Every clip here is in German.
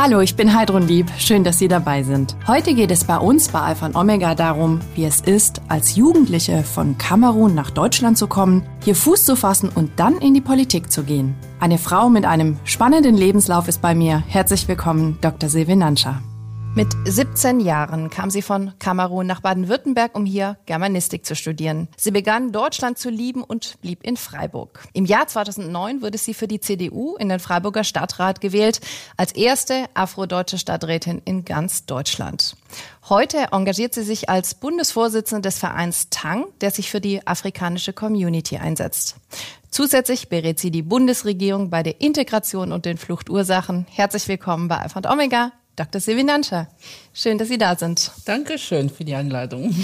Hallo, ich bin Heidrun Lieb. Schön, dass Sie dabei sind. Heute geht es bei uns bei Alpha und Omega darum, wie es ist, als Jugendliche von Kamerun nach Deutschland zu kommen, hier Fuß zu fassen und dann in die Politik zu gehen. Eine Frau mit einem spannenden Lebenslauf ist bei mir. Herzlich willkommen, Dr. Silvin Nanscha. Mit 17 Jahren kam sie von Kamerun nach Baden-Württemberg, um hier Germanistik zu studieren. Sie begann Deutschland zu lieben und blieb in Freiburg. Im Jahr 2009 wurde sie für die CDU in den Freiburger Stadtrat gewählt, als erste afrodeutsche Stadträtin in ganz Deutschland. Heute engagiert sie sich als Bundesvorsitzende des Vereins Tang, der sich für die afrikanische Community einsetzt. Zusätzlich berät sie die Bundesregierung bei der Integration und den Fluchtursachen. Herzlich willkommen bei Alpha und Omega. Dr. Silvinanscha. Schön, dass Sie da sind. Dankeschön für die Einladung.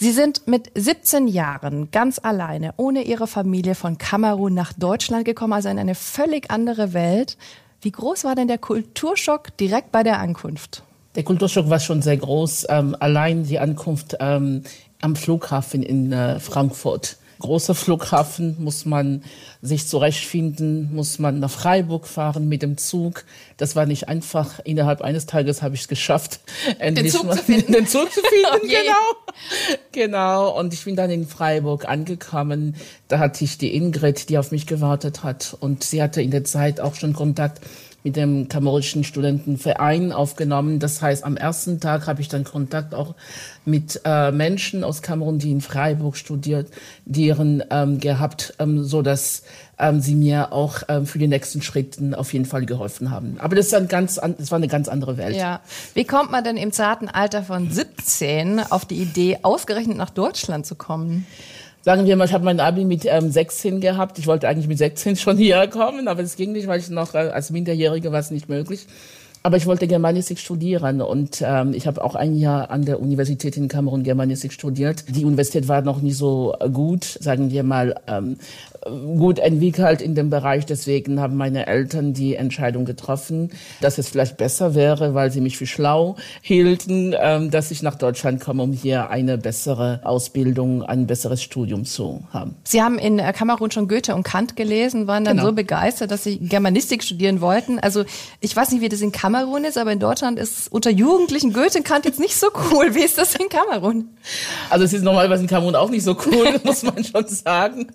Sie sind mit 17 Jahren ganz alleine, ohne Ihre Familie von Kamerun nach Deutschland gekommen, also in eine völlig andere Welt. Wie groß war denn der Kulturschock direkt bei der Ankunft? Der Kulturschock war schon sehr groß. Ähm, allein die Ankunft ähm, am Flughafen in äh, Frankfurt großer Flughafen, muss man sich zurechtfinden, muss man nach Freiburg fahren mit dem Zug. Das war nicht einfach. Innerhalb eines Tages habe ich es geschafft, endlich den Zug, zu finden. den Zug zu finden. oh genau. Genau. Und ich bin dann in Freiburg angekommen. Da hatte ich die Ingrid, die auf mich gewartet hat. Und sie hatte in der Zeit auch schon Kontakt mit dem kamerunischen Studentenverein aufgenommen. Das heißt, am ersten Tag habe ich dann Kontakt auch mit äh, Menschen aus Kamerun, die in Freiburg studiert, deren ähm, gehabt, ähm, so dass ähm, sie mir auch ähm, für die nächsten Schritten auf jeden Fall geholfen haben. Aber das, ist ein ganz, das war eine ganz andere Welt. Ja. Wie kommt man denn im zarten Alter von 17 auf die Idee, ausgerechnet nach Deutschland zu kommen? Sagen wir mal, ich habe mein Abi mit ähm, 16 gehabt. Ich wollte eigentlich mit 16 schon hierher kommen, aber es ging nicht, weil ich noch äh, als Minderjährige war es nicht möglich. Aber ich wollte Germanistik studieren und ähm, ich habe auch ein Jahr an der Universität in Kamerun Germanistik studiert. Die Universität war noch nicht so gut, sagen wir mal, ähm, gut entwickelt in dem Bereich. Deswegen haben meine Eltern die Entscheidung getroffen, dass es vielleicht besser wäre, weil sie mich für schlau hielten, ähm, dass ich nach Deutschland komme, um hier eine bessere Ausbildung, ein besseres Studium zu haben. Sie haben in äh, Kamerun schon Goethe und Kant gelesen, waren dann genau. so begeistert, dass Sie Germanistik studieren wollten. Also ich weiß nicht, wie das in Kamerun ist, aber in Deutschland ist unter Jugendlichen Goethe und Kant jetzt nicht so cool. Wie ist das in Kamerun? Also es ist normalerweise in Kamerun auch nicht so cool, muss man schon sagen.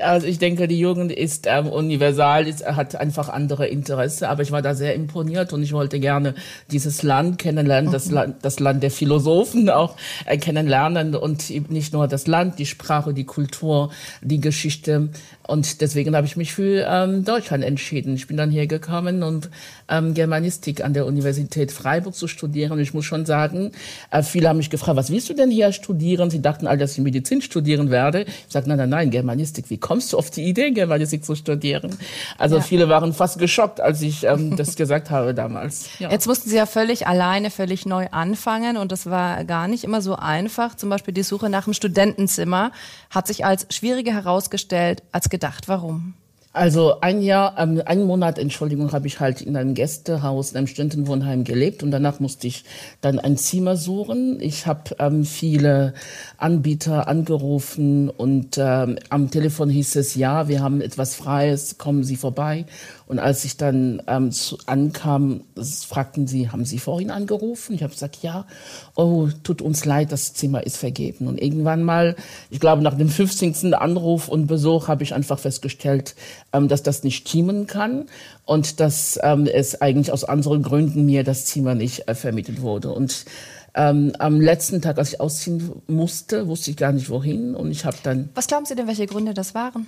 Also ich denke, die Jugend ist ähm, universal, ist, hat einfach andere Interesse. Aber ich war da sehr imponiert und ich wollte gerne dieses Land kennenlernen, mhm. das, Land, das Land der Philosophen auch äh, kennenlernen und nicht nur das Land, die Sprache, die Kultur, die Geschichte. Und deswegen habe ich mich für ähm, Deutschland entschieden. Ich bin dann hier gekommen und ähm, Germanistik an der Universität Freiburg zu studieren. Ich muss schon sagen, äh, viele haben mich gefragt, was willst du denn hier studieren? Sie dachten all, dass ich Medizin studieren werde. Ich sage, nein, nein, nein, Germanistik. Wie kommst du auf die Idee, Germanistik zu studieren? Also ja. viele waren fast geschockt, als ich ähm, das gesagt habe damals. Ja. Jetzt mussten Sie ja völlig alleine, völlig neu anfangen und das war gar nicht immer so einfach. Zum Beispiel die Suche nach einem Studentenzimmer hat sich als schwieriger herausgestellt als gedacht. Warum? Also ein Jahr, ähm, einen Monat, Entschuldigung, habe ich halt in einem Gästehaus, in einem Studentenwohnheim gelebt und danach musste ich dann ein Zimmer suchen. Ich habe ähm, viele Anbieter angerufen und ähm, am Telefon hieß es, ja, wir haben etwas Freies, kommen Sie vorbei. Und als ich dann ähm, zu, ankam, fragten sie, haben Sie vorhin angerufen? Ich habe gesagt, ja. Oh, tut uns leid, das Zimmer ist vergeben. Und irgendwann mal, ich glaube nach dem 15. Anruf und Besuch, habe ich einfach festgestellt, ähm, dass das nicht stimmen kann und dass ähm, es eigentlich aus anderen Gründen mir das Zimmer nicht äh, vermittelt wurde. Und ähm, am letzten Tag, als ich ausziehen musste, wusste ich gar nicht wohin. Und ich habe dann. Was glauben Sie denn, welche Gründe das waren?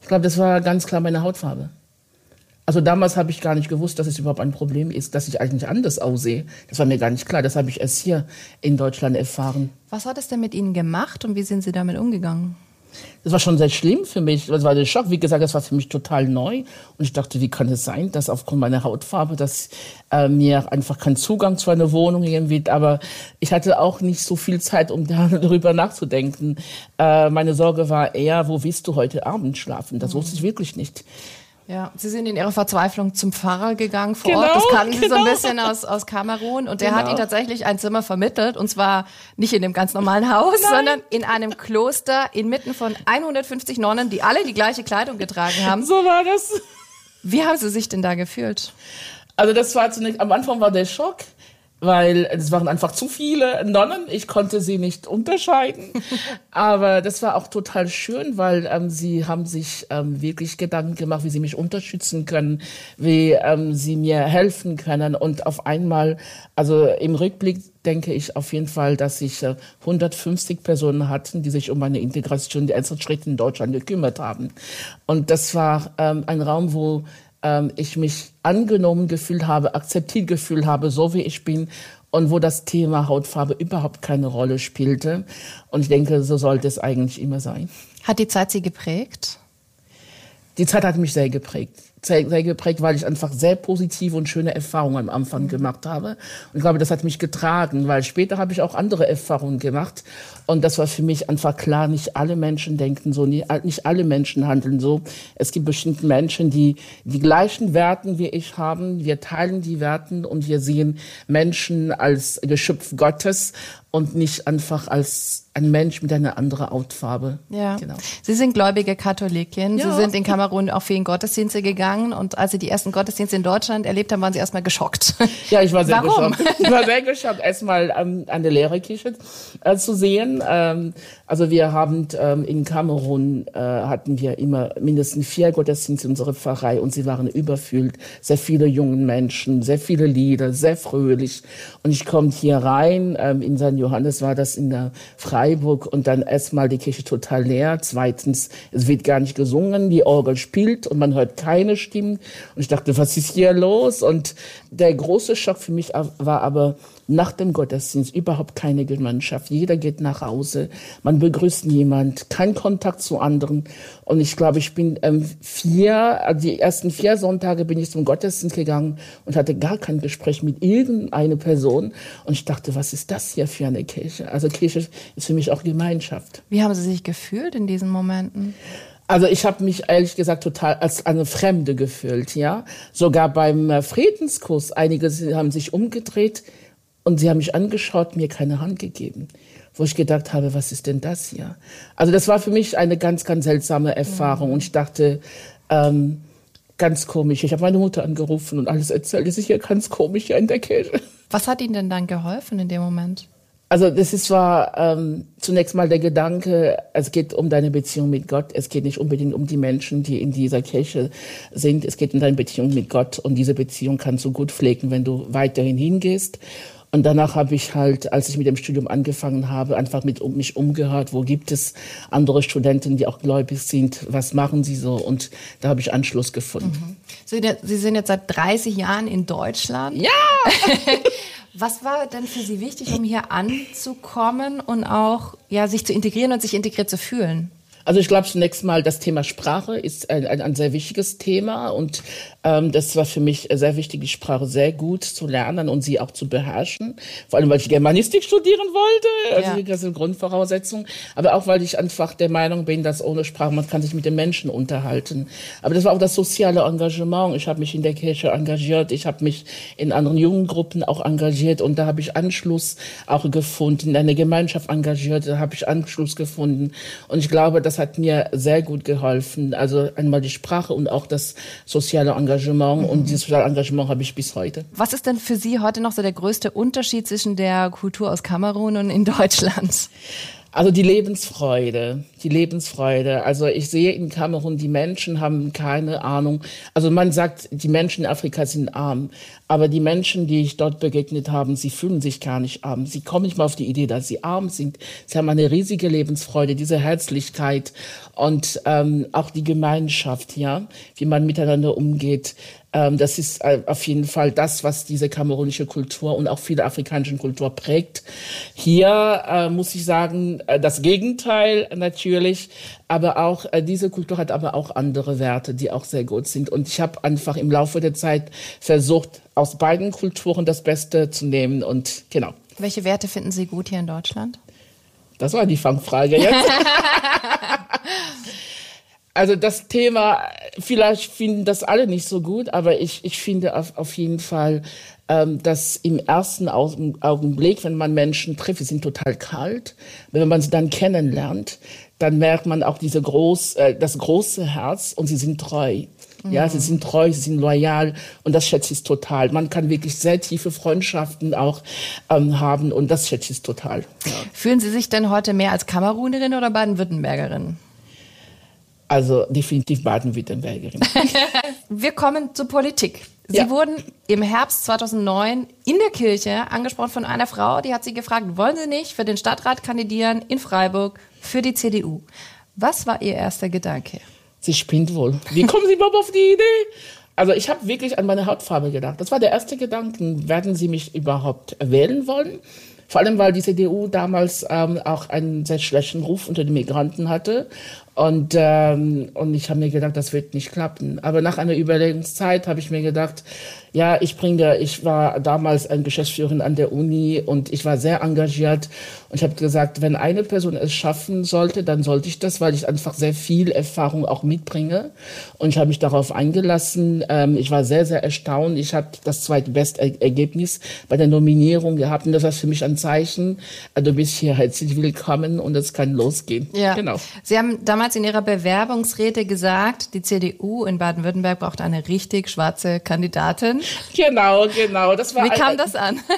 Ich glaube, das war ganz klar meine Hautfarbe. Also damals habe ich gar nicht gewusst, dass es überhaupt ein Problem ist, dass ich eigentlich anders aussehe. Das war mir gar nicht klar. Das habe ich erst hier in Deutschland erfahren. Was hat es denn mit Ihnen gemacht und wie sind Sie damit umgegangen? Das war schon sehr schlimm für mich. Das war der Schock. Wie gesagt, das war für mich total neu. Und ich dachte, wie kann es sein, dass aufgrund meiner Hautfarbe, dass äh, mir einfach kein Zugang zu einer Wohnung irgendwie. Aber ich hatte auch nicht so viel Zeit, um darüber nachzudenken. Äh, meine Sorge war eher, wo willst du heute Abend schlafen? Das mhm. wusste ich wirklich nicht. Ja, Sie sind in Ihrer Verzweiflung zum Pfarrer gegangen vor genau, Ort. Das kannten genau. Sie so ein genau. bisschen aus, aus Kamerun. Und der genau. hat Ihnen tatsächlich ein Zimmer vermittelt. Und zwar nicht in dem ganz normalen Haus, Nein. sondern in einem Kloster inmitten von 150 Nonnen, die alle die gleiche Kleidung getragen haben. So war das. Wie haben Sie sich denn da gefühlt? Also das war zunächst, am Anfang war der Schock, weil es waren einfach zu viele Nonnen. Ich konnte sie nicht unterscheiden. Aber das war auch total schön, weil ähm, sie haben sich ähm, wirklich Gedanken gemacht, wie sie mich unterstützen können, wie ähm, sie mir helfen können. Und auf einmal, also im Rückblick denke ich auf jeden Fall, dass sich äh, 150 Personen hatten, die sich um meine Integration, die ersten Schritte in Deutschland gekümmert haben. Und das war ähm, ein Raum, wo ähm, ich mich angenommen gefühlt habe, akzeptiert gefühlt habe, so wie ich bin und wo das Thema Hautfarbe überhaupt keine Rolle spielte. Und ich denke, so sollte es eigentlich immer sein. Hat die Zeit Sie geprägt? Die Zeit hat mich sehr geprägt sehr, sehr geprägt, weil ich einfach sehr positive und schöne Erfahrungen am Anfang gemacht habe. Und ich glaube, das hat mich getragen, weil später habe ich auch andere Erfahrungen gemacht. Und das war für mich einfach klar, nicht alle Menschen denken so, nicht alle Menschen handeln so. Es gibt bestimmte Menschen, die die gleichen Werten wie ich haben. Wir teilen die Werten und wir sehen Menschen als Geschöpf Gottes und nicht einfach als ein Mensch mit einer anderen Hautfarbe. Ja. Genau. Sie sind gläubige Katholikin. Ja. Sie sind in Kamerun auf vielen Gottesdienste gegangen und als Sie die ersten Gottesdienste in Deutschland erlebt haben, waren Sie erstmal geschockt. Ja, ich war sehr Warum? geschockt. Ich war sehr geschockt, erstmal ähm, an der Lehrerkirche äh, zu sehen. Ähm, also wir haben ähm, in Kamerun äh, hatten wir immer mindestens vier Gottesdienste in unserer Pfarrei und sie waren überfüllt. Sehr viele junge Menschen, sehr viele Lieder, sehr fröhlich. Und ich komme hier rein, ähm, in St. Johannes war das in der Freiburg und dann erstmal die Kirche total leer. Zweitens, es wird gar nicht gesungen, die Orgel spielt und man hört keine Stimmen. Und ich dachte, was ist hier los? Und der große Schock für mich war aber, nach dem Gottesdienst überhaupt keine Gemeinschaft. Jeder geht nach Hause, man begrüßt niemand, kein Kontakt zu anderen. Und ich glaube, ich bin ähm, vier, also die ersten vier Sonntage bin ich zum Gottesdienst gegangen und hatte gar kein Gespräch mit irgendeiner Person. Und ich dachte, was ist das hier für eine Kirche? Also Kirche ist für mich auch Gemeinschaft. Wie haben Sie sich gefühlt in diesen Momenten? Also ich habe mich ehrlich gesagt total als eine Fremde gefühlt, ja. Sogar beim äh, Friedenskurs, einige haben sich umgedreht, und sie haben mich angeschaut, mir keine Hand gegeben, wo ich gedacht habe, was ist denn das hier? Also das war für mich eine ganz, ganz seltsame Erfahrung. Mhm. Und ich dachte, ähm, ganz komisch. Ich habe meine Mutter angerufen und alles erzählt. Das ist hier ganz komisch hier in der Kirche. Was hat Ihnen denn dann geholfen in dem Moment? Also das ist zwar ähm, zunächst mal der Gedanke, es geht um deine Beziehung mit Gott. Es geht nicht unbedingt um die Menschen, die in dieser Kirche sind. Es geht um deine Beziehung mit Gott. Und diese Beziehung kannst du gut pflegen, wenn du weiterhin hingehst. Und danach habe ich halt, als ich mit dem Studium angefangen habe, einfach mit um mich umgehört, wo gibt es andere Studenten, die auch gläubig sind, was machen sie so? Und da habe ich Anschluss gefunden. Mhm. Sie sind jetzt seit 30 Jahren in Deutschland. Ja! Was war denn für Sie wichtig, um hier anzukommen und auch ja, sich zu integrieren und sich integriert zu fühlen? Also ich glaube zunächst mal, das Thema Sprache ist ein, ein, ein sehr wichtiges Thema und ähm, das war für mich sehr wichtig, die Sprache sehr gut zu lernen und sie auch zu beherrschen. Vor allem, weil ich Germanistik studieren wollte, also ja. das ist eine Grundvoraussetzung, aber auch, weil ich einfach der Meinung bin, dass ohne Sprache man kann sich mit den Menschen unterhalten. Aber das war auch das soziale Engagement. Ich habe mich in der Kirche engagiert, ich habe mich in anderen Jugendgruppen auch engagiert und da habe ich Anschluss auch gefunden, in einer Gemeinschaft engagiert, da habe ich Anschluss gefunden und ich glaube, das hat mir sehr gut geholfen. Also einmal die Sprache und auch das soziale Engagement. Mhm. Und dieses soziale Engagement habe ich bis heute. Was ist denn für Sie heute noch so der größte Unterschied zwischen der Kultur aus Kamerun und in Deutschland? Also die Lebensfreude, die Lebensfreude. Also ich sehe in Kamerun, die Menschen haben keine Ahnung. Also man sagt, die Menschen in Afrika sind arm, aber die Menschen, die ich dort begegnet habe, sie fühlen sich gar nicht arm. Sie kommen nicht mal auf die Idee, dass sie arm sind. Sie haben eine riesige Lebensfreude, diese Herzlichkeit und ähm, auch die Gemeinschaft, ja, wie man miteinander umgeht. Ähm, das ist äh, auf jeden Fall das, was diese kamerunische Kultur und auch viele afrikanische Kultur prägt. Hier äh, muss ich sagen, äh, das Gegenteil natürlich, aber auch äh, diese Kultur hat aber auch andere Werte, die auch sehr gut sind. Und ich habe einfach im Laufe der Zeit versucht, aus beiden Kulturen das Beste zu nehmen und genau. Welche Werte finden Sie gut hier in Deutschland? Das war die Fangfrage jetzt. also das Thema, vielleicht finden das alle nicht so gut, aber ich, ich finde auf, auf jeden Fall, ähm, dass im ersten Augenblick, wenn man Menschen trifft, sie sind total kalt, wenn man sie dann kennenlernt, dann merkt man auch diese groß, äh, das große Herz und sie sind treu. Ja, sie sind treu, sie sind loyal und das schätze ich total. Man kann wirklich sehr tiefe Freundschaften auch ähm, haben und das schätze ich total. Ja. Fühlen Sie sich denn heute mehr als Kamerunerin oder Baden-Württembergerin? Also definitiv Baden-Württembergerin. Wir kommen zur Politik. Sie ja. wurden im Herbst 2009 in der Kirche angesprochen von einer Frau, die hat sie gefragt, wollen Sie nicht für den Stadtrat kandidieren in Freiburg für die CDU? Was war Ihr erster Gedanke? Sie spinnt wohl. Wie kommen Sie überhaupt auf die Idee? Also ich habe wirklich an meine Hautfarbe gedacht. Das war der erste Gedanke. Werden Sie mich überhaupt wählen wollen? Vor allem, weil die CDU damals ähm, auch einen sehr schlechten Ruf unter den Migranten hatte und, ähm, und ich habe mir gedacht, das wird nicht klappen. Aber nach einer Überlegungszeit habe ich mir gedacht, ja, ich bringe, ich war damals ein Geschäftsführerin an der Uni und ich war sehr engagiert und ich habe gesagt, wenn eine Person es schaffen sollte, dann sollte ich das, weil ich einfach sehr viel Erfahrung auch mitbringe und ich habe mich darauf eingelassen. Ähm, ich war sehr, sehr erstaunt. Ich habe das zweitbeste Ergebnis bei der Nominierung gehabt und das war für mich ein Zeichen, äh, du bist hier herzlich willkommen und es kann losgehen. Ja. Genau. Sie haben damals in Ihrer Bewerbungsrede gesagt, die CDU in Baden-Württemberg braucht eine richtig schwarze Kandidatin. Genau, genau. Das war Wie kam das an?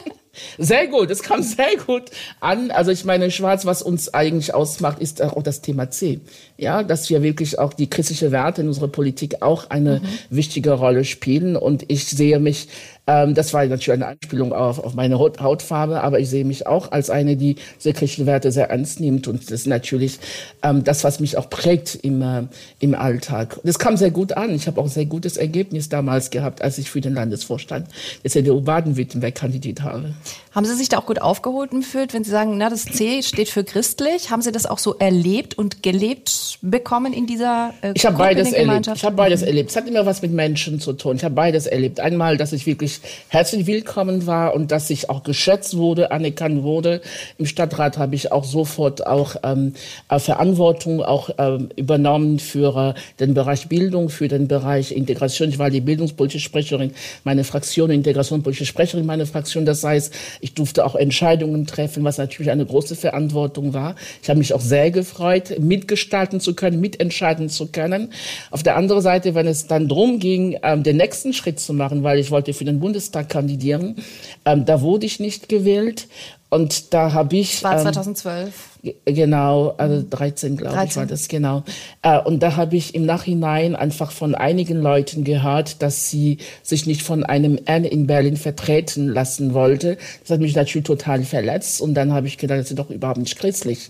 Sehr gut, es kam sehr gut an. Also ich meine, Schwarz, was uns eigentlich ausmacht, ist auch das Thema C. Ja, dass wir wirklich auch die christliche Werte in unserer Politik auch eine mhm. wichtige Rolle spielen. Und ich sehe mich ähm, das war natürlich eine Anspielung auf, auf meine Haut, Hautfarbe, aber ich sehe mich auch als eine, die christlichen Werte sehr ernst nimmt. Und das ist natürlich ähm, das, was mich auch prägt im, äh, im Alltag. Das kam sehr gut an. Ich habe auch ein sehr gutes Ergebnis damals gehabt, als ich für den Landesvorstand der CDU Baden-Württemberg kandidiert habe. Haben Sie sich da auch gut aufgeholt gefühlt, wenn Sie sagen, na, das C steht für christlich? Haben Sie das auch so erlebt und gelebt bekommen in dieser äh, Ich habe beides erlebt. Ich habe beides mhm. erlebt. Es hat immer was mit Menschen zu tun. Ich habe beides erlebt. Einmal, dass ich wirklich herzlich willkommen war und dass ich auch geschätzt wurde, anerkannt wurde. Im Stadtrat habe ich auch sofort auch ähm, äh, Verantwortung auch ähm, übernommen für äh, den Bereich Bildung, für den Bereich Integration. Ich war die bildungspolitische Sprecherin, meine Fraktion, Integrationspolitische Sprecherin, meine Fraktion. Das heißt, ich durfte auch Entscheidungen treffen, was natürlich eine große Verantwortung war. Ich habe mich auch sehr gefreut, mitgestalten zu können, mitentscheiden zu können. Auf der anderen Seite, wenn es dann darum ging, ähm, den nächsten Schritt zu machen, weil ich wollte für den Bundestag kandidieren, ähm, da wurde ich nicht gewählt. Und da habe ich. War 2012. Ähm, genau, also 13, glaube ich, war das genau. Äh, und da habe ich im Nachhinein einfach von einigen Leuten gehört, dass sie sich nicht von einem N in Berlin vertreten lassen wollte. Das hat mich natürlich total verletzt. Und dann habe ich gedacht, das ist doch überhaupt nicht christlich.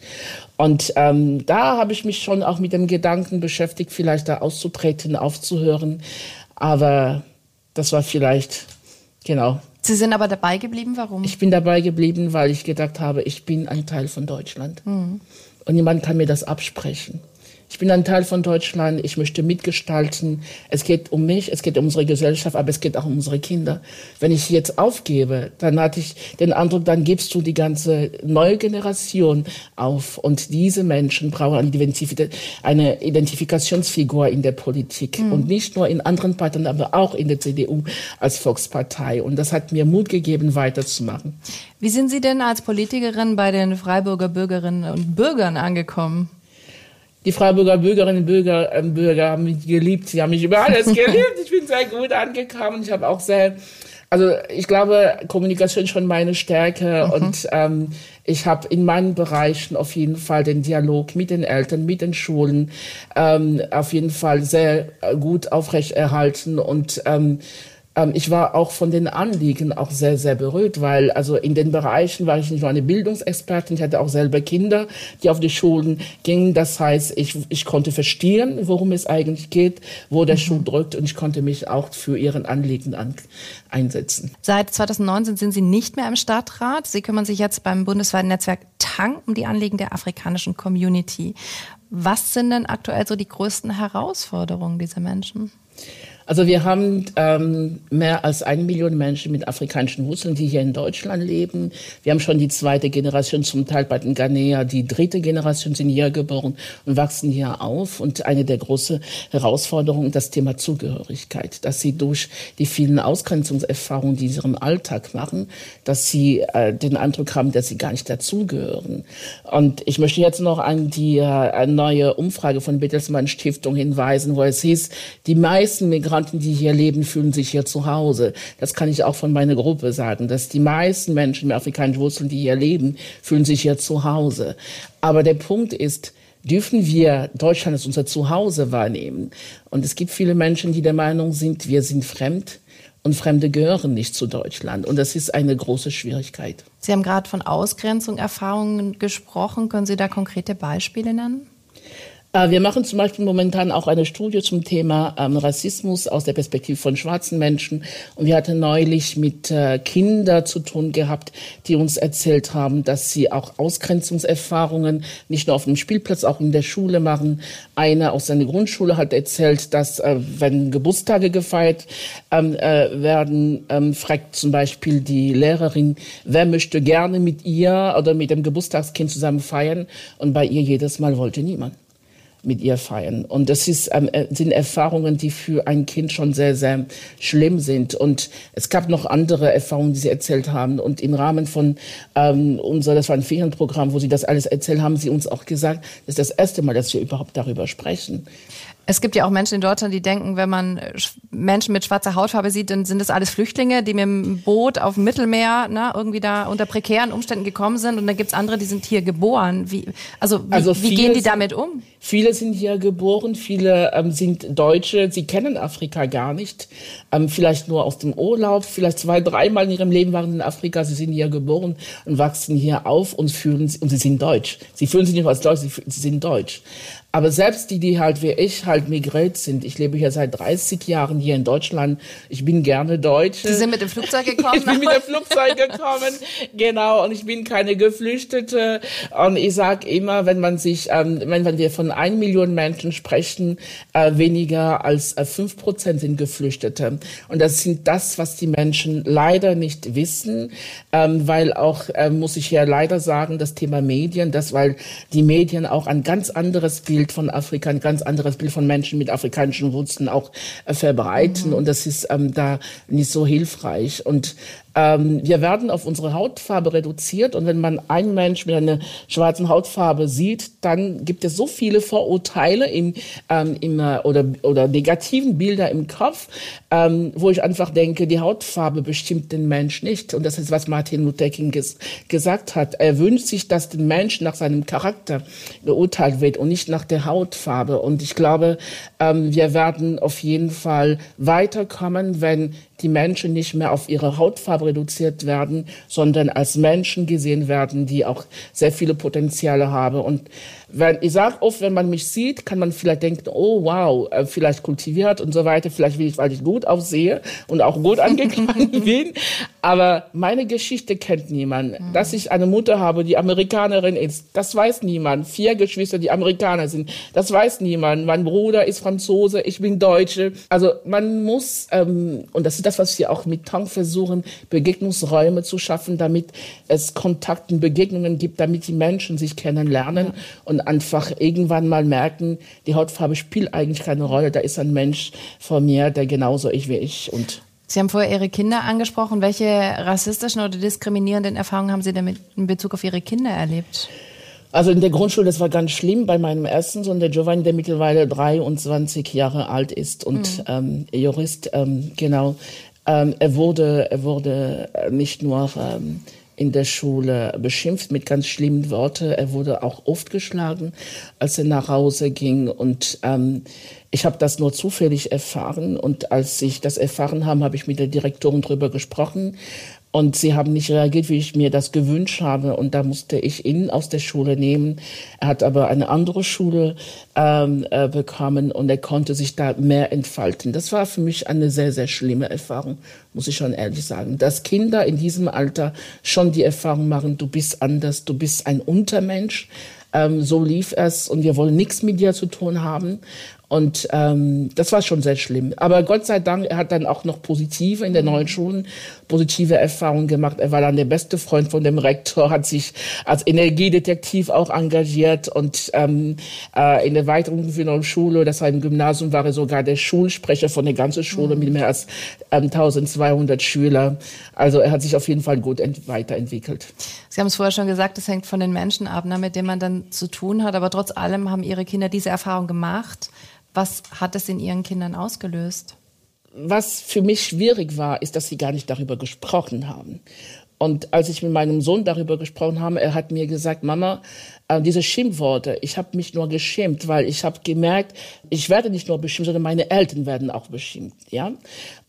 Und ähm, da habe ich mich schon auch mit dem Gedanken beschäftigt, vielleicht da auszutreten, aufzuhören. Aber das war vielleicht, genau, Sie sind aber dabei geblieben, warum? Ich bin dabei geblieben, weil ich gedacht habe, ich bin ein Teil von Deutschland. Mhm. Und niemand kann mir das absprechen. Ich bin ein Teil von Deutschland, ich möchte mitgestalten. Es geht um mich, es geht um unsere Gesellschaft, aber es geht auch um unsere Kinder. Wenn ich jetzt aufgebe, dann hatte ich den Eindruck, dann gibst du die ganze neue Generation auf. Und diese Menschen brauchen eine, Identif eine Identifikationsfigur in der Politik. Mhm. Und nicht nur in anderen Parteien, aber auch in der CDU als Volkspartei. Und das hat mir Mut gegeben, weiterzumachen. Wie sind Sie denn als Politikerin bei den Freiburger Bürgerinnen und Bürgern angekommen? Die Freiburger Bürgerinnen und Bürger, äh, Bürger haben mich geliebt. Sie haben mich über alles geliebt. Ich bin sehr gut angekommen. Ich habe auch sehr, also ich glaube, Kommunikation ist schon meine Stärke mhm. und ähm, ich habe in meinen Bereichen auf jeden Fall den Dialog mit den Eltern, mit den Schulen ähm, auf jeden Fall sehr gut aufrechterhalten und ähm, ähm, ich war auch von den Anliegen auch sehr, sehr berührt, weil also in den Bereichen war ich nicht nur eine Bildungsexpertin, ich hatte auch selber Kinder, die auf die Schulen gingen. Das heißt, ich, ich konnte verstehen, worum es eigentlich geht, wo der mhm. Schuh drückt und ich konnte mich auch für ihren Anliegen an, einsetzen. Seit 2019 sind Sie nicht mehr im Stadtrat. Sie kümmern sich jetzt beim bundesweiten Netzwerk Tang um die Anliegen der afrikanischen Community. Was sind denn aktuell so die größten Herausforderungen dieser Menschen? Also wir haben ähm, mehr als eine Million Menschen mit afrikanischen Wurzeln, die hier in Deutschland leben. Wir haben schon die zweite Generation, zum Teil bei den Ghanäer, die dritte Generation sind hier geboren und wachsen hier auf. Und eine der großen Herausforderungen das Thema Zugehörigkeit, dass sie durch die vielen Ausgrenzungserfahrungen, die sie ihrem Alltag machen, dass sie äh, den Eindruck haben, dass sie gar nicht dazugehören. Und ich möchte jetzt noch an die äh, neue Umfrage von Bertelsmann Stiftung hinweisen, wo es hieß, die meisten Migranten Migranten, die hier leben, fühlen sich hier zu Hause. Das kann ich auch von meiner Gruppe sagen, dass die meisten Menschen mit afrikanischen Wurzeln, die hier leben, fühlen sich hier zu Hause. Aber der Punkt ist, dürfen wir Deutschland als unser Zuhause wahrnehmen? Und es gibt viele Menschen, die der Meinung sind, wir sind fremd. Und Fremde gehören nicht zu Deutschland. Und das ist eine große Schwierigkeit. Sie haben gerade von Ausgrenzung Erfahrungen gesprochen. Können Sie da konkrete Beispiele nennen? Äh, wir machen zum Beispiel momentan auch eine Studie zum Thema ähm, Rassismus aus der Perspektive von schwarzen Menschen. Und wir hatten neulich mit äh, Kindern zu tun gehabt, die uns erzählt haben, dass sie auch Ausgrenzungserfahrungen nicht nur auf dem Spielplatz, auch in der Schule machen. Einer aus seiner Grundschule hat erzählt, dass äh, wenn Geburtstage gefeiert ähm, äh, werden, ähm, fragt zum Beispiel die Lehrerin, wer möchte gerne mit ihr oder mit dem Geburtstagskind zusammen feiern? Und bei ihr jedes Mal wollte niemand mit ihr feiern. Und das ist, ähm, äh, sind Erfahrungen, die für ein Kind schon sehr, sehr schlimm sind. Und es gab noch andere Erfahrungen, die sie erzählt haben. Und im Rahmen von ähm, unser, das war ein Ferienprogramm, wo sie das alles erzählt haben, sie uns auch gesagt, das ist das erste Mal, dass wir überhaupt darüber sprechen. Es gibt ja auch Menschen in Deutschland, die denken, wenn man Menschen mit schwarzer Hautfarbe sieht, dann sind das alles Flüchtlinge, die mit dem Boot auf dem Mittelmeer ne, irgendwie da unter prekären Umständen gekommen sind. Und dann gibt's andere, die sind hier geboren. Wie, also wie, also wie gehen die damit um? Viele sind hier geboren, viele ähm, sind Deutsche, sie kennen Afrika gar nicht. Ähm, vielleicht nur aus dem Urlaub, vielleicht zwei, dreimal in ihrem Leben waren sie in Afrika, sie sind hier geboren und wachsen hier auf und fühlen und sie sind deutsch. Sie fühlen sich nicht als deutsch, sie, sie sind deutsch. Aber selbst die, die halt wie ich halt migriert sind, ich lebe hier seit 30 Jahren hier in Deutschland, ich bin gerne Deutsche. Sie sind mit dem Flugzeug gekommen? ich bin mit dem Flugzeug gekommen, genau, und ich bin keine Geflüchtete. Und ich sag immer, wenn man sich, ähm, wenn, wenn wir von 1 Million Menschen sprechen, äh, weniger als äh, 5 Prozent sind Geflüchtete. Und das sind das, was die Menschen leider nicht wissen, ähm, weil auch, äh, muss ich ja leider sagen, das Thema Medien, das, weil die Medien auch ein ganz anderes Bild Bild von Afrika, ein ganz anderes Bild von Menschen mit afrikanischen Wurzeln auch äh, verbreiten. Mhm. Und das ist ähm, da nicht so hilfreich. Und ähm, wir werden auf unsere Hautfarbe reduziert und wenn man einen Mensch mit einer schwarzen Hautfarbe sieht, dann gibt es so viele Vorurteile im, ähm, im, äh, oder, oder negativen Bilder im Kopf, ähm, wo ich einfach denke, die Hautfarbe bestimmt den Mensch nicht. Und das ist, was Martin Luther King ges gesagt hat. Er wünscht sich, dass der Mensch nach seinem Charakter geurteilt wird und nicht nach der Hautfarbe. Und ich glaube, ähm, wir werden auf jeden Fall weiterkommen, wenn die Menschen nicht mehr auf ihre Hautfarbe reduziert werden, sondern als Menschen gesehen werden, die auch sehr viele Potenziale haben. Und wenn, ich sage oft, wenn man mich sieht, kann man vielleicht denken, oh wow, äh, vielleicht kultiviert und so weiter, vielleicht will ich, weil ich gut aussehe und auch gut angekleidet bin. Aber meine Geschichte kennt niemand. Mhm. Dass ich eine Mutter habe, die Amerikanerin ist, das weiß niemand. Vier Geschwister, die Amerikaner sind, das weiß niemand. Mein Bruder ist Franzose, ich bin Deutsche. Also man muss, ähm, und das ist das, was wir auch mit Tang versuchen, Begegnungsräume zu schaffen, damit es Kontakten, Begegnungen gibt, damit die Menschen sich kennenlernen. Ja. Und einfach irgendwann mal merken, die Hautfarbe spielt eigentlich keine Rolle. Da ist ein Mensch vor mir, der genauso ist wie ich. Und Sie haben vorher Ihre Kinder angesprochen. Welche rassistischen oder diskriminierenden Erfahrungen haben Sie denn in Bezug auf Ihre Kinder erlebt? Also in der Grundschule, das war ganz schlimm bei meinem ersten Sohn, der Giovanni, der mittlerweile 23 Jahre alt ist und mhm. ähm, Jurist, ähm, genau. Ähm, er wurde, er wurde nicht nur ähm, in der Schule beschimpft mit ganz schlimmen Worten. Er wurde auch oft geschlagen, als er nach Hause ging. Und ähm, ich habe das nur zufällig erfahren. Und als ich das erfahren habe, habe ich mit der Direktorin drüber gesprochen. Und sie haben nicht reagiert, wie ich mir das gewünscht habe. Und da musste ich ihn aus der Schule nehmen. Er hat aber eine andere Schule ähm, äh, bekommen und er konnte sich da mehr entfalten. Das war für mich eine sehr, sehr schlimme Erfahrung, muss ich schon ehrlich sagen. Dass Kinder in diesem Alter schon die Erfahrung machen, du bist anders, du bist ein Untermensch. Ähm, so lief es und wir wollen nichts mit dir zu tun haben. Und ähm, das war schon sehr schlimm. Aber Gott sei Dank, er hat dann auch noch positive in den neuen Schulen, positive Erfahrungen gemacht. Er war dann der beste Freund von dem Rektor, hat sich als Energiedetektiv auch engagiert und ähm, äh, in der weiterführenden Schule, das war im Gymnasium, war er sogar der Schulsprecher von der ganzen Schule mit mehr als ähm, 1200 Schülern. Also er hat sich auf jeden Fall gut weiterentwickelt. Sie haben es vorher schon gesagt, es hängt von den Menschen ab, ne, mit denen man dann zu tun hat. Aber trotz allem haben Ihre Kinder diese Erfahrung gemacht. Was hat es in Ihren Kindern ausgelöst? Was für mich schwierig war, ist, dass sie gar nicht darüber gesprochen haben. Und als ich mit meinem Sohn darüber gesprochen habe, er hat mir gesagt, Mama, diese Schimpfworte, ich habe mich nur geschämt, weil ich habe gemerkt, ich werde nicht nur beschimpft, sondern meine Eltern werden auch beschimpft. Ja?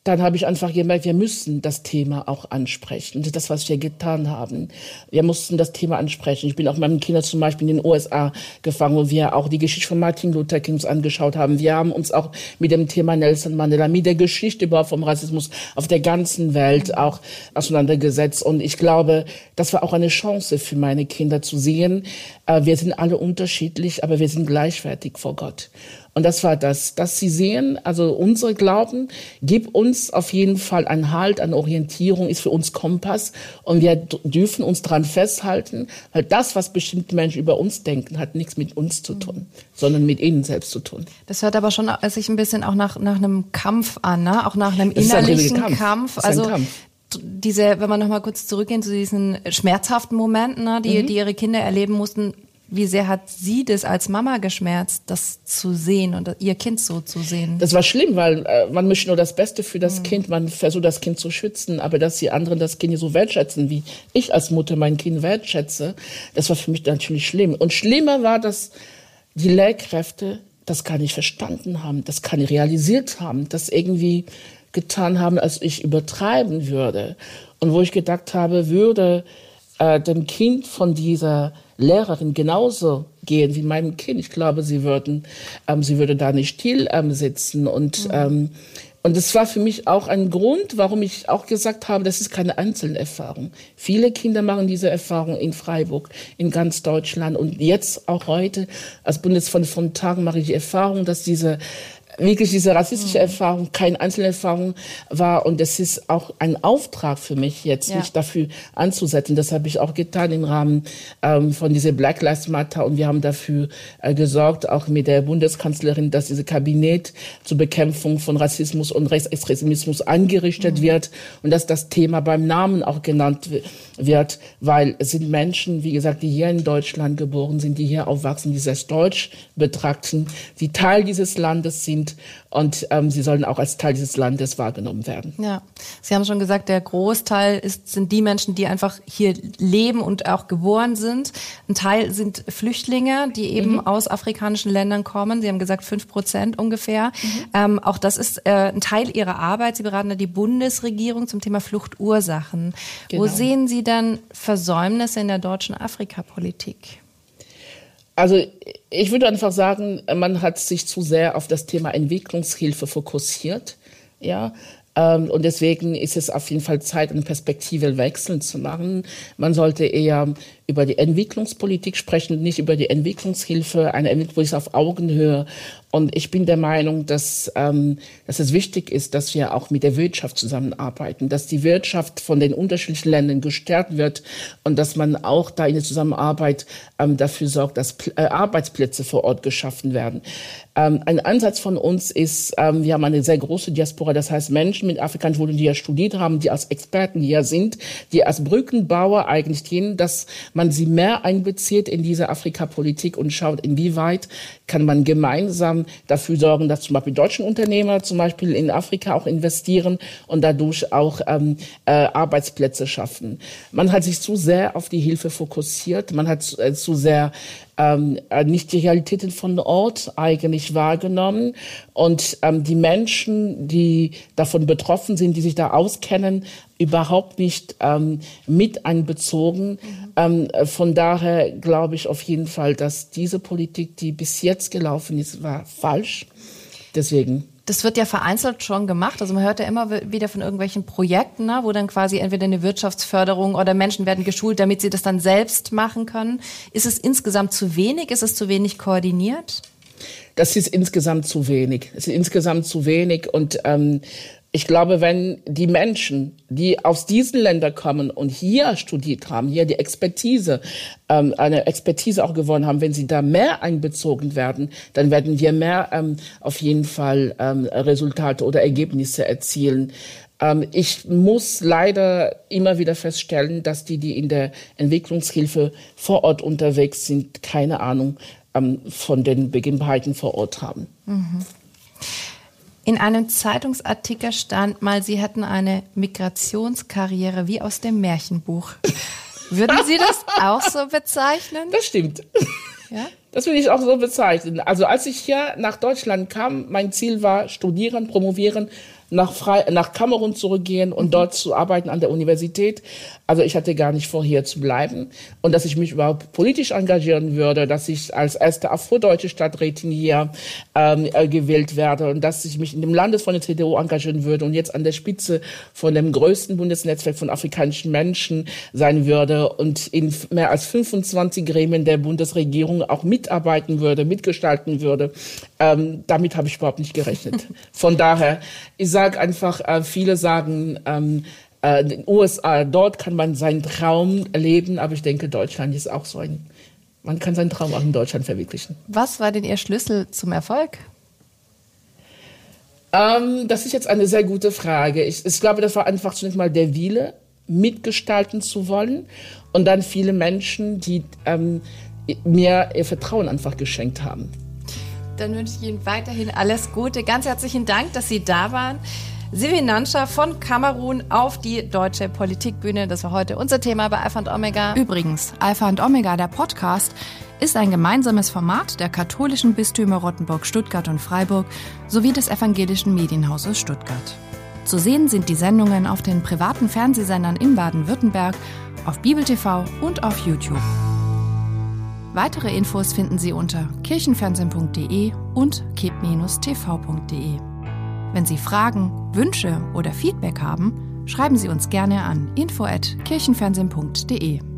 dann habe ich einfach gemerkt, wir müssen das Thema auch ansprechen. Ist das, was wir getan haben. Wir mussten das Thema ansprechen. Ich bin auch mit meinen Kindern zum Beispiel in den USA gefangen, wo wir auch die Geschichte von Martin Luther King angeschaut haben. Wir haben uns auch mit dem Thema Nelson Mandela, mit der Geschichte überhaupt vom Rassismus auf der ganzen Welt auch auseinandergesetzt. Und ich glaube, das war auch eine Chance für meine Kinder zu sehen, äh, wir sind alle unterschiedlich, aber wir sind gleichwertig vor Gott. Und das war das, dass sie sehen, also unsere Glauben gibt uns auf jeden Fall einen Halt, eine Orientierung, ist für uns Kompass und wir dürfen uns dran festhalten, weil das, was bestimmte Menschen über uns denken, hat nichts mit uns zu tun, mhm. sondern mit ihnen selbst zu tun. Das hört aber schon sich ein bisschen auch nach, nach einem Kampf an, ne? auch nach einem innerlichen ein Kampf. Kampf. Also Kampf diese, wenn man noch mal kurz zurückgehen zu diesen schmerzhaften Momenten, ne, die, mhm. die ihre Kinder erleben mussten, wie sehr hat sie das als Mama geschmerzt, das zu sehen und ihr Kind so zu sehen? Das war schlimm, weil äh, man möchte nur das Beste für das mhm. Kind, man versucht das Kind zu schützen, aber dass die anderen das Kind so wertschätzen, wie ich als Mutter mein Kind wertschätze, das war für mich natürlich schlimm. Und schlimmer war, dass die Lehrkräfte das gar nicht verstanden haben, das gar nicht realisiert haben, das irgendwie getan haben, als ich übertreiben würde. Und wo ich gedacht habe, würde äh, dem Kind von dieser Lehrerin genauso gehen wie meinem Kind. Ich glaube, sie würden, ähm, sie würde da nicht still ähm, sitzen und mhm. ähm, und das war für mich auch ein Grund, warum ich auch gesagt habe, das ist keine einzelne Erfahrung. Viele Kinder machen diese Erfahrung in Freiburg, in ganz Deutschland. Und jetzt auch heute, als Bundesfonds von Tagen, mache ich die Erfahrung, dass diese wirklich diese rassistische mhm. Erfahrung keine Einzelerfahrung war und es ist auch ein Auftrag für mich jetzt ja. mich dafür anzusetzen. Das habe ich auch getan im Rahmen ähm, von dieser Black Lives Matter und wir haben dafür äh, gesorgt, auch mit der Bundeskanzlerin, dass dieses Kabinett zur Bekämpfung von Rassismus und Rechtsextremismus angerichtet mhm. wird und dass das Thema beim Namen auch genannt wird, weil es sind Menschen, wie gesagt, die hier in Deutschland geboren sind, die hier aufwachsen, die sich als Deutsch betrachten, die Teil dieses Landes sind sind und ähm, sie sollen auch als Teil dieses Landes wahrgenommen werden. Ja, Sie haben schon gesagt, der Großteil ist, sind die Menschen, die einfach hier leben und auch geboren sind. Ein Teil sind Flüchtlinge, die eben mhm. aus afrikanischen Ländern kommen. Sie haben gesagt fünf Prozent ungefähr. Mhm. Ähm, auch das ist äh, ein Teil Ihrer Arbeit. Sie beraten die Bundesregierung zum Thema Fluchtursachen. Genau. Wo sehen Sie dann Versäumnisse in der deutschen Afrikapolitik? Also ich würde einfach sagen, man hat sich zu sehr auf das Thema Entwicklungshilfe fokussiert. Ja, ähm, und deswegen ist es auf jeden Fall Zeit, eine Perspektive wechseln zu machen. Man sollte eher über die Entwicklungspolitik sprechen, nicht über die Entwicklungshilfe, eine Entwicklungspolitik auf Augenhöhe. Und ich bin der Meinung, dass, ähm, dass es wichtig ist, dass wir auch mit der Wirtschaft zusammenarbeiten, dass die Wirtschaft von den unterschiedlichen Ländern gestärkt wird und dass man auch da in der Zusammenarbeit ähm, dafür sorgt, dass äh, Arbeitsplätze vor Ort geschaffen werden. Ähm, ein Ansatz von uns ist, ähm, wir haben eine sehr große Diaspora, das heißt Menschen mit afrikanischen Wurzeln, die ja studiert haben, die als Experten hier sind, die als Brückenbauer eigentlich dienen, dass man sie mehr einbezieht in diese Afrikapolitik und schaut, inwieweit kann man gemeinsam dafür sorgen, dass zum Beispiel deutsche Unternehmer zum Beispiel in Afrika auch investieren und dadurch auch ähm, äh, Arbeitsplätze schaffen. Man hat sich zu sehr auf die Hilfe fokussiert, man hat äh, zu sehr ähm, äh, nicht die Realitäten von Ort eigentlich wahrgenommen. Und ähm, die Menschen, die davon betroffen sind, die sich da auskennen, überhaupt nicht ähm, mit einbezogen. Mhm. Ähm, von daher glaube ich auf jeden Fall, dass diese Politik, die bis jetzt gelaufen ist, war falsch. Deswegen das wird ja vereinzelt schon gemacht. Also man hört ja immer wieder von irgendwelchen Projekten, ne, wo dann quasi entweder eine Wirtschaftsförderung oder Menschen werden geschult, damit sie das dann selbst machen können. Ist es insgesamt zu wenig? Ist es zu wenig koordiniert? Das ist insgesamt zu wenig. Es ist insgesamt zu wenig und ähm, ich glaube, wenn die Menschen, die aus diesen Ländern kommen und hier studiert haben, hier die Expertise, ähm, eine Expertise auch gewonnen haben, wenn sie da mehr einbezogen werden, dann werden wir mehr ähm, auf jeden Fall ähm, Resultate oder Ergebnisse erzielen. Ähm, ich muss leider immer wieder feststellen, dass die, die in der Entwicklungshilfe vor Ort unterwegs sind, keine Ahnung ähm, von den Begebenheiten vor Ort haben. Mhm. In einem Zeitungsartikel stand mal, Sie hätten eine Migrationskarriere wie aus dem Märchenbuch. Würden Sie das auch so bezeichnen? Das stimmt. Ja? Das will ich auch so bezeichnen. Also als ich hier nach Deutschland kam, mein Ziel war studieren, promovieren, nach, Fre nach Kamerun zurückgehen und mhm. dort zu arbeiten an der Universität. Also ich hatte gar nicht vor, hier zu bleiben. Und dass ich mich überhaupt politisch engagieren würde, dass ich als erste afrodeutsche Stadträtin hier ähm, äh, gewählt werde und dass ich mich in dem Landes von der CDU engagieren würde und jetzt an der Spitze von dem größten Bundesnetzwerk von afrikanischen Menschen sein würde und in mehr als 25 Gremien der Bundesregierung auch mitarbeiten würde, mitgestalten würde. Ähm, damit habe ich überhaupt nicht gerechnet. Von daher, ich sage einfach, äh, viele sagen, ähm, äh, den USA, dort kann man seinen Traum leben, aber ich denke, Deutschland ist auch so ein, man kann seinen Traum auch in Deutschland verwirklichen. Was war denn Ihr Schlüssel zum Erfolg? Ähm, das ist jetzt eine sehr gute Frage. Ich, ich glaube, das war einfach zunächst mal der Wille, mitgestalten zu wollen und dann viele Menschen, die ähm, mir ihr Vertrauen einfach geschenkt haben. Dann wünsche ich Ihnen weiterhin alles Gute. Ganz herzlichen Dank, dass Sie da waren. Sivi Nanscha von Kamerun auf die deutsche Politikbühne. Das war heute unser Thema bei Alpha und Omega. Übrigens, Alpha und Omega, der Podcast, ist ein gemeinsames Format der katholischen Bistümer Rottenburg, Stuttgart und Freiburg sowie des evangelischen Medienhauses Stuttgart. Zu sehen sind die Sendungen auf den privaten Fernsehsendern in Baden-Württemberg, auf Bibel TV und auf YouTube. Weitere Infos finden Sie unter kirchenfernsehen.de und keb-tv.de. Wenn Sie Fragen, Wünsche oder Feedback haben, schreiben Sie uns gerne an info@kirchenfernsehen.de.